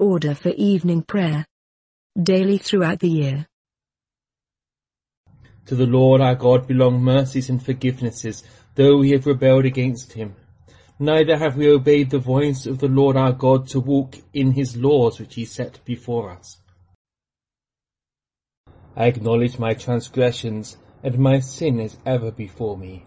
order for evening prayer. Daily throughout the year. To the Lord our God belong mercies and forgivenesses, though we have rebelled against him. Neither have we obeyed the voice of the Lord our God to walk in his laws which he set before us. I acknowledge my transgressions, and my sin is ever before me.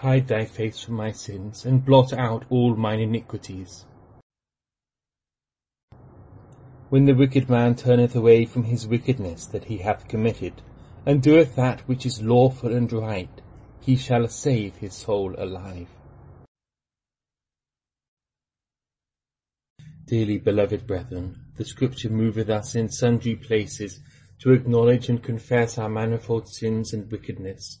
Hide thy face from my sins, and blot out all mine iniquities. When the wicked man turneth away from his wickedness that he hath committed, and doeth that which is lawful and right, he shall save his soul alive. Dearly beloved brethren, the Scripture moveth us in sundry places to acknowledge and confess our manifold sins and wickedness,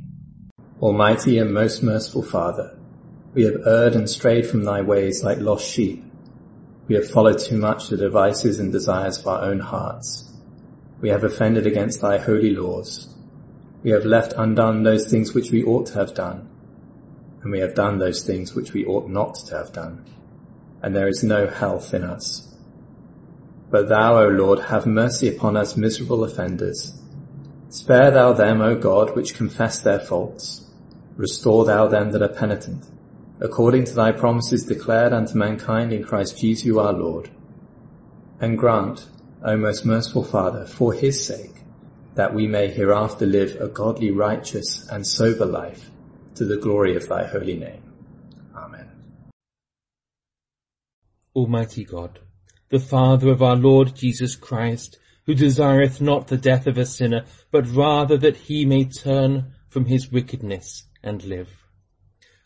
Almighty and most merciful Father, we have erred and strayed from thy ways like lost sheep. We have followed too much the devices and desires of our own hearts. We have offended against thy holy laws. We have left undone those things which we ought to have done and we have done those things which we ought not to have done, and there is no health in us. But thou, O Lord, have mercy upon us miserable offenders. Spare thou them, O God, which confess their faults. Restore thou them that are penitent, according to thy promises declared unto mankind in Christ Jesus our Lord. And grant, O most merciful Father, for his sake, that we may hereafter live a godly, righteous, and sober life, to the glory of thy holy name. Amen. Almighty God, the Father of our Lord Jesus Christ, who desireth not the death of a sinner, but rather that he may turn from his wickedness and live,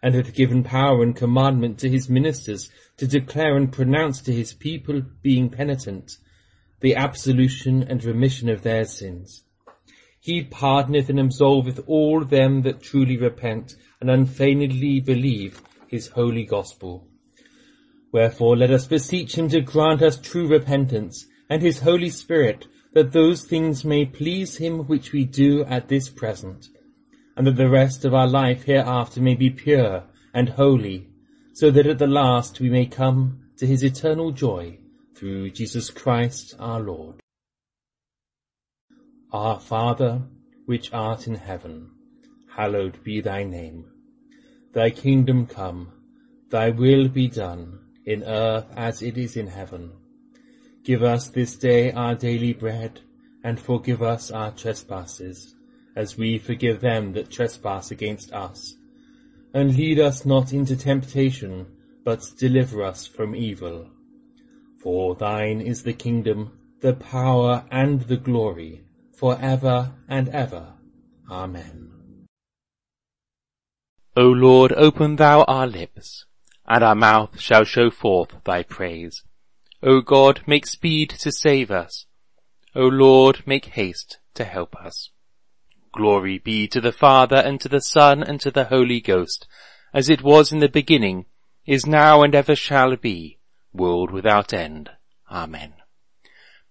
and hath given power and commandment to his ministers to declare and pronounce to his people being penitent the absolution and remission of their sins he pardoneth and absolveth all them that truly repent and unfeignedly believe his holy gospel. Wherefore let us beseech him to grant us true repentance and his Holy Spirit, that those things may please him which we do at this present, and that the rest of our life hereafter may be pure and holy, so that at the last we may come to his eternal joy through Jesus Christ our Lord. Our Father, which art in heaven, hallowed be thy name. Thy kingdom come, thy will be done, in earth as it is in heaven. Give us this day our daily bread, and forgive us our trespasses, as we forgive them that trespass against us. And lead us not into temptation, but deliver us from evil. For thine is the kingdom, the power, and the glory, for ever and ever. Amen. O Lord, open thou our lips, and our mouth shall show forth thy praise. O God, make speed to save us. O Lord, make haste to help us. Glory be to the Father, and to the Son, and to the Holy Ghost, as it was in the beginning, is now, and ever shall be, world without end. Amen.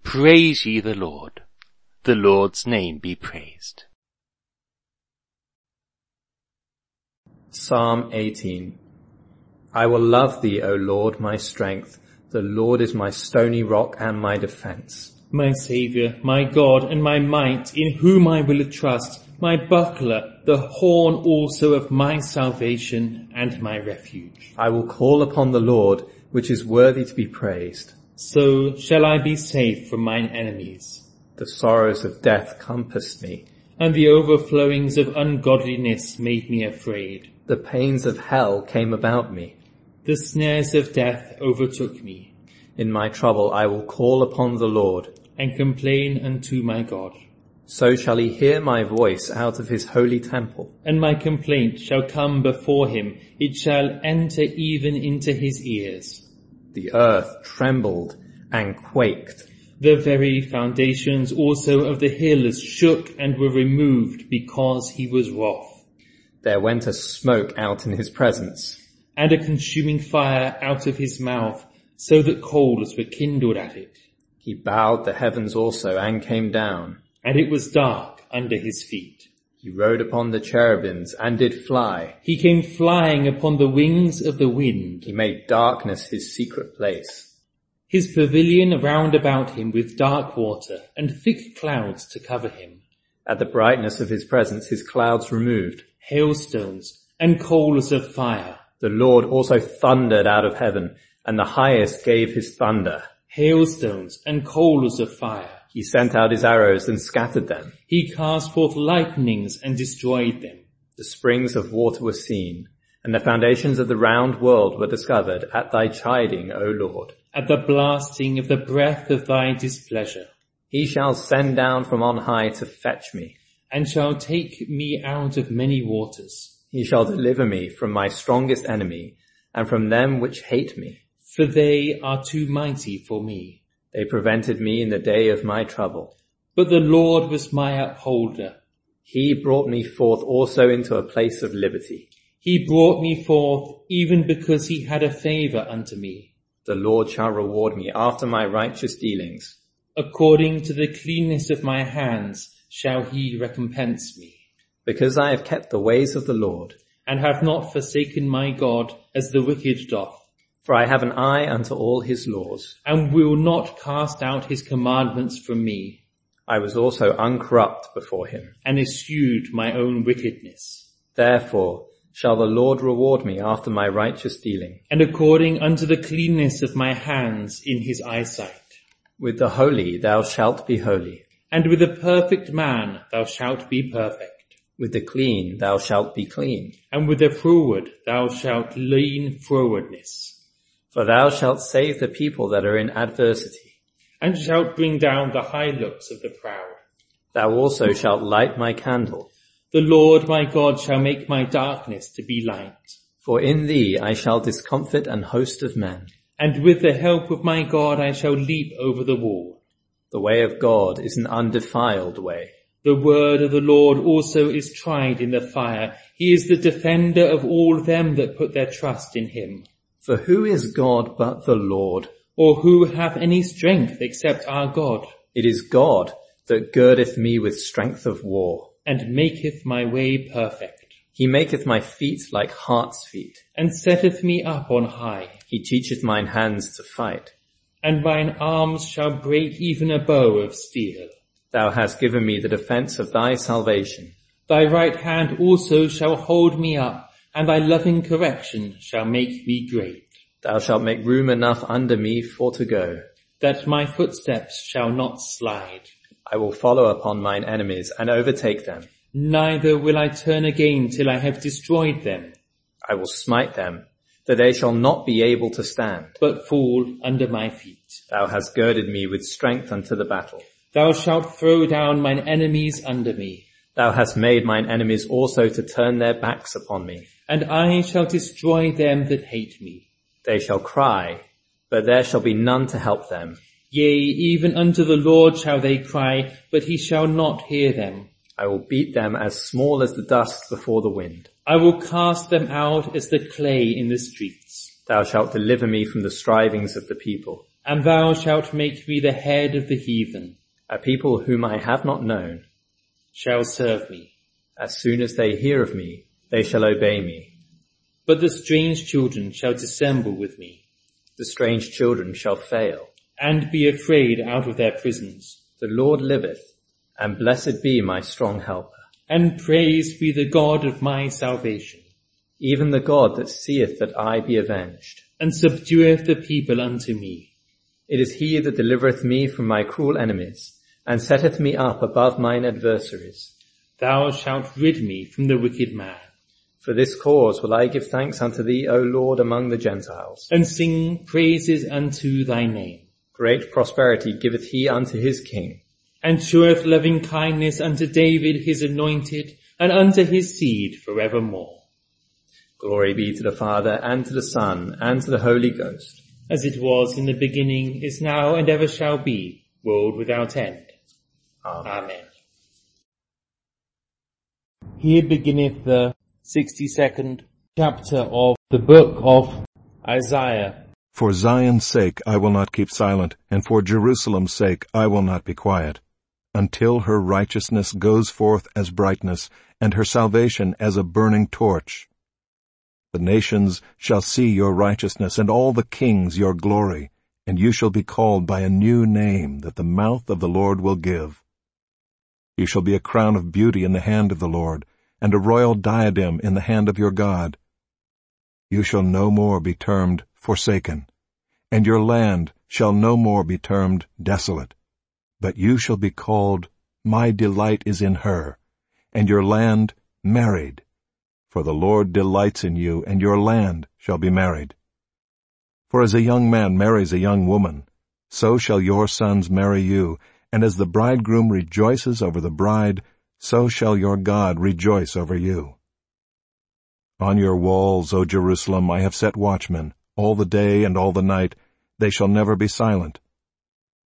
Praise ye the Lord. The Lord's name be praised. Psalm 18 I will love thee, O Lord, my strength. The Lord is my stony rock and my defense. My Saviour, my God, and my might, in whom I will trust, my buckler, the horn also of my salvation, and my refuge. I will call upon the Lord, which is worthy to be praised So shall I be safe from mine enemies, The sorrows of death compassed me. and the overflowings of ungodliness made me afraid. The pains of hell came about me. The snares of death overtook me, In my trouble I will call upon the Lord. And complain unto my God. So shall he hear my voice out of his holy temple. And my complaint shall come before him, it shall enter even into his ears. The earth trembled and quaked. The very foundations also of the hills shook and were removed because he was wroth, There went a smoke out in his presence. and a consuming fire out of his mouth, so that coals were kindled at it. He bowed the heavens also and came down. And it was dark under his feet. He rode upon the cherubims and did fly. He came flying upon the wings of the wind. He made darkness his secret place. His pavilion round about him with dark water and thick clouds to cover him, At the brightness of his presence his clouds removed. hailstones and coals of fire, The Lord also thundered out of heaven, and the highest gave his thunder. Hailstones and coals of fire. He sent out his arrows and scattered them. He cast forth lightnings and destroyed them. The springs of water were seen, and the foundations of the round world were discovered at thy chiding, O Lord. At the blasting of the breath of thy displeasure, He shall send down from on high to fetch me. and shall take me out of many waters. He shall deliver me from my strongest enemy, and from them which hate me. For they are too mighty for me. They prevented me in the day of my trouble. But the Lord was my upholder. He brought me forth also into a place of liberty. He brought me forth even because he had a favor unto me. The Lord shall reward me after my righteous dealings. According to the cleanness of my hands shall he recompense me. Because I have kept the ways of the Lord, And have not forsaken my God as the wicked doth. For I have an eye unto all his laws. And will not cast out his commandments from me. I was also uncorrupt before him. And eschewed my own wickedness. Therefore shall the Lord reward me after my righteous dealing. And according unto the cleanness of my hands in his eyesight. With the holy thou shalt be holy. And with a perfect man thou shalt be perfect. With the clean thou shalt be clean. And with the froward thou shalt lean frowardness. For thou shalt save the people that are in adversity. And shalt bring down the high looks of the proud. Thou also shalt light my candle. The Lord my God shall make my darkness to be light. For in thee I shall discomfit an host of men. And with the help of my God I shall leap over the wall. The way of God is an undefiled way. The word of the Lord also is tried in the fire. He is the defender of all them that put their trust in him. For who is God but the Lord? Or who hath any strength except our God, It is God that girdeth me with strength of war. and maketh my way perfect, He maketh my feet like hart's feet. and setteth me up on high. He teacheth mine hands to fight. And mine arms shall break even a bow of steel. Thou hast given me the defense of thy salvation. Thy right hand also shall hold me up, and thy loving correction shall make me great, Thou shalt make room enough under me for to go. that my footsteps shall not slide. I will follow upon mine enemies and overtake them. Neither will I turn again till I have destroyed them, I will smite them, that they shall not be able to stand. but fall under my feet. Thou hast girded me with strength unto the battle. Thou shalt throw down mine enemies under me, Thou hast made mine enemies also to turn their backs upon me. and I shall destroy them that hate me. They shall cry, but there shall be none to help them. Yea, even unto the Lord shall they cry, but he shall not hear them. I will beat them as small as the dust before the wind. I will cast them out as the clay in the streets. Thou shalt deliver me from the strivings of the people, And thou shalt make me the head of the heathen, a people whom I have not known. Shall serve me. As soon as they hear of me, they shall obey me. But the strange children shall dissemble with me, The strange children shall fail. and be afraid out of their prisons. The Lord liveth, and blessed be my strong helper, And praise be the God of my salvation, even the God that seeth that I be avenged. and subdueth the people unto me. It is he that delivereth me from my cruel enemies, and setteth me up above mine adversaries. Thou shalt rid me from the wicked man, For this cause will I give thanks unto thee, O Lord, among the Gentiles. and sing praises unto thy name, Great prosperity giveth he unto his king. and showeth loving kindness unto David his anointed, and unto his seed for forevermore. Glory be to the Father, and to the Son, and to the Holy Ghost. As it was in the beginning, is now, and ever shall be, world without end. Amen. Amen. Here beginneth the 62nd chapter of the book of Isaiah. For Zion's sake I will not keep silent, and for Jerusalem's sake I will not be quiet, until her righteousness goes forth as brightness, and her salvation as a burning torch. The nations shall see your righteousness, and all the kings your glory, and you shall be called by a new name that the mouth of the Lord will give. You shall be a crown of beauty in the hand of the Lord, and a royal diadem in the hand of your God. You shall no more be termed forsaken, and your land shall no more be termed desolate, but you shall be called, My delight is in her, and your land married. For the Lord delights in you, and your land shall be married. For as a young man marries a young woman, so shall your sons marry you, and as the bridegroom rejoices over the bride, so shall your God rejoice over you. On your walls, O Jerusalem, I have set watchmen, all the day and all the night, they shall never be silent.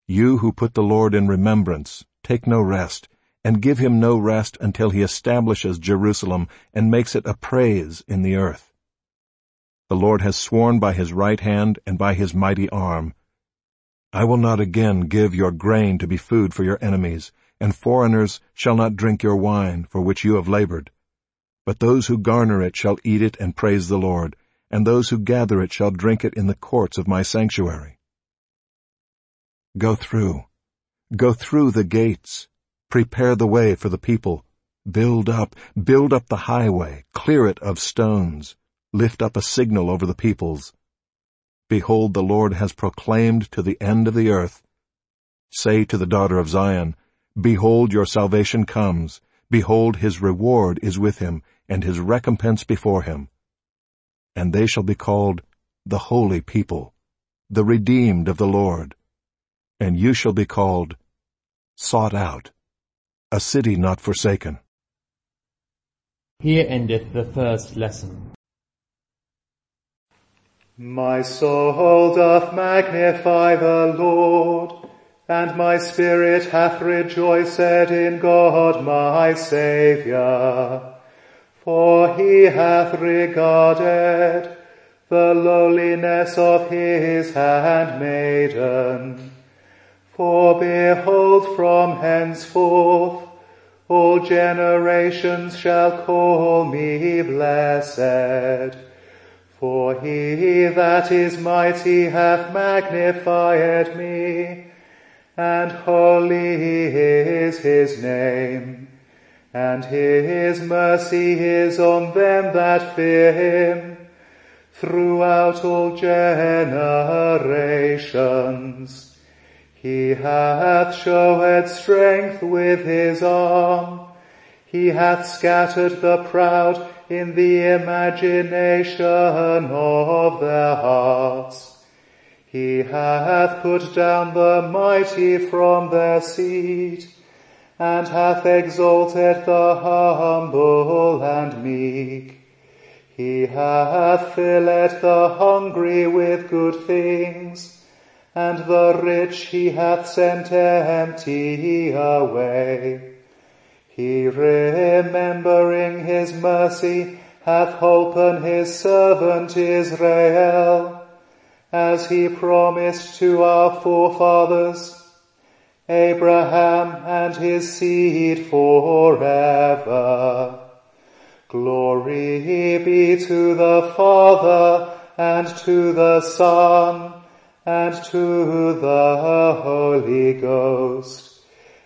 You who put the Lord in remembrance, take no rest, and give him no rest until he establishes Jerusalem and makes it a praise in the earth. The Lord has sworn by his right hand and by his mighty arm. I will not again give your grain to be food for your enemies, and foreigners shall not drink your wine for which you have labored. But those who garner it shall eat it and praise the Lord, and those who gather it shall drink it in the courts of my sanctuary. Go through, go through the gates, prepare the way for the people, build up, build up the highway, clear it of stones, lift up a signal over the peoples. Behold, the Lord has proclaimed to the end of the earth. Say to the daughter of Zion, Behold, your salvation comes. Behold, his reward is with him, and his recompense before him. And they shall be called the holy people, the redeemed of the Lord. And you shall be called sought out, a city not forsaken. Here endeth the first lesson. My soul doth magnify the Lord, and my spirit hath rejoiced in God my Saviour. For he hath regarded the lowliness of his handmaiden. For behold, from henceforth all generations shall call me blessed. For he that is mighty hath magnified me, and holy is his name, and his mercy is on them that fear him throughout all generations. He hath showed strength with his arm, he hath scattered the proud in the imagination of their hearts. He hath put down the mighty from their seat, and hath exalted the humble and meek. He hath filled the hungry with good things, and the rich he hath sent empty away. He remembering his mercy hath holpen his servant Israel, as he promised to our forefathers, Abraham and his seed forever. Glory be to the Father and to the Son and to the Holy Ghost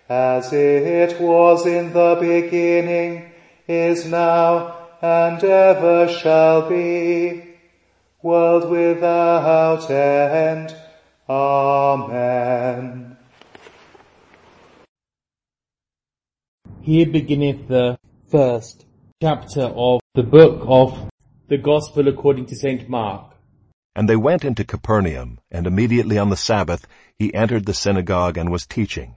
as it was in the beginning, is now, and ever shall be, world without end. Amen. Here beginneth the first chapter of the book of the Gospel according to St. Mark. And they went into Capernaum, and immediately on the Sabbath he entered the synagogue and was teaching.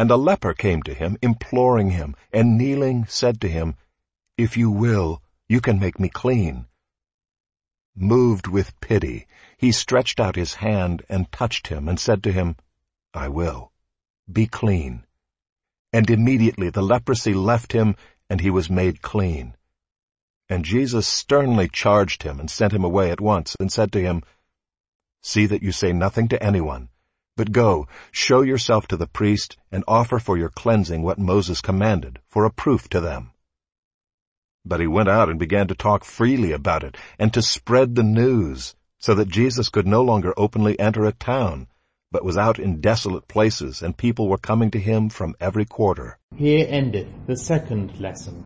And a leper came to him, imploring him, and kneeling said to him, If you will, you can make me clean. Moved with pity, he stretched out his hand and touched him and said to him, I will. Be clean. And immediately the leprosy left him and he was made clean. And Jesus sternly charged him and sent him away at once and said to him, See that you say nothing to anyone, but go, show yourself to the priest, and offer for your cleansing what Moses commanded, for a proof to them. But he went out and began to talk freely about it, and to spread the news, so that Jesus could no longer openly enter a town, but was out in desolate places, and people were coming to him from every quarter. Here endeth the second lesson.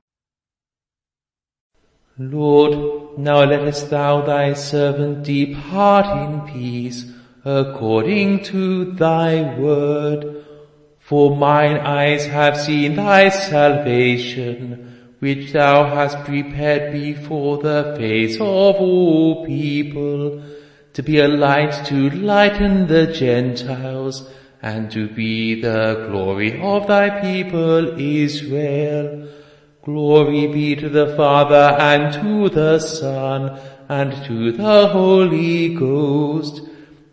Lord, now lettest thou thy servant depart in peace, according to thy word. For mine eyes have seen thy salvation, which thou hast prepared before the face of all people, to be a light to lighten the Gentiles, and to be the glory of thy people Israel. Glory be to the Father, and to the Son, and to the Holy Ghost,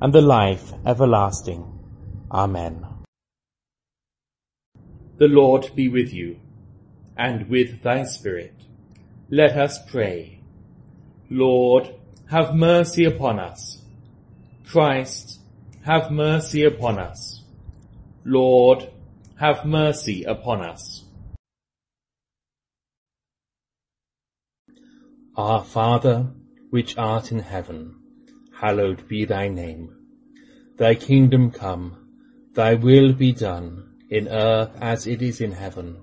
and the life everlasting. Amen. The Lord be with you, and with thy spirit. Let us pray. Lord, have mercy upon us. Christ, have mercy upon us. Lord, have mercy upon us. Our Father, which art in heaven, hallowed be thy name. Thy kingdom come, thy will be done, in earth as it is in heaven.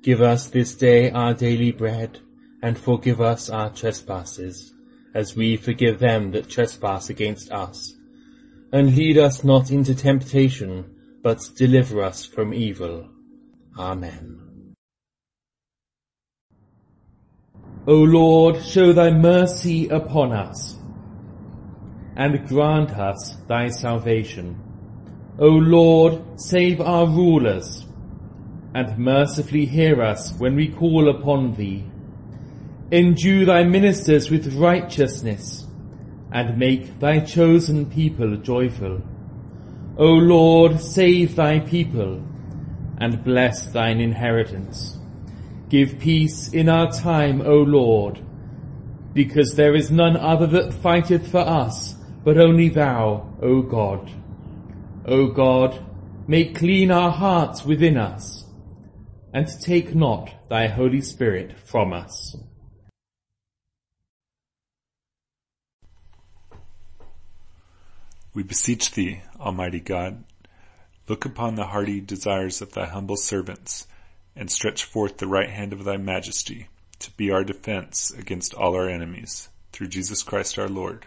Give us this day our daily bread, and forgive us our trespasses, as we forgive them that trespass against us. And lead us not into temptation, but deliver us from evil. Amen. O Lord, show thy mercy upon us, and grant us thy salvation. O Lord, save our rulers, and mercifully hear us when we call upon thee. Endue thy ministers with righteousness, and make thy chosen people joyful. O Lord, save thy people, and bless thine inheritance. Give peace in our time, O Lord, because there is none other that fighteth for us, but only thou, O God. O God, make clean our hearts within us, and take not thy Holy Spirit from us. We beseech thee, Almighty God, look upon the hearty desires of thy humble servants, and stretch forth the right hand of thy majesty to be our defense against all our enemies. Through Jesus Christ our Lord.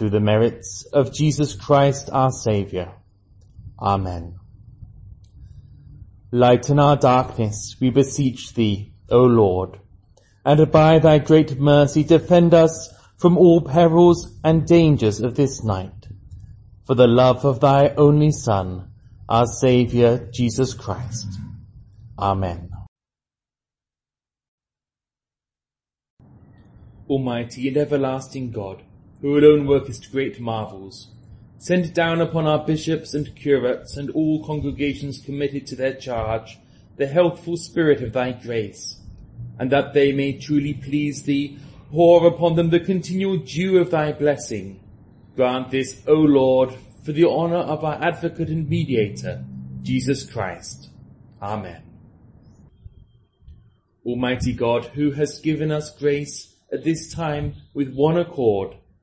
through the merits of Jesus Christ our Saviour. Amen. Lighten our darkness, we beseech thee, O Lord, and by thy great mercy defend us from all perils and dangers of this night for the love of thy only Son, our Saviour, Jesus Christ. Amen. Almighty and everlasting God, who alone workest great marvels, send down upon our bishops and curates and all congregations committed to their charge the healthful spirit of thy grace, and that they may truly please thee, pour upon them the continual dew of thy blessing, Grant this, O Lord, for the honor of our advocate and mediator, Jesus Christ. Amen. Almighty God, who has given us grace at this time with one accord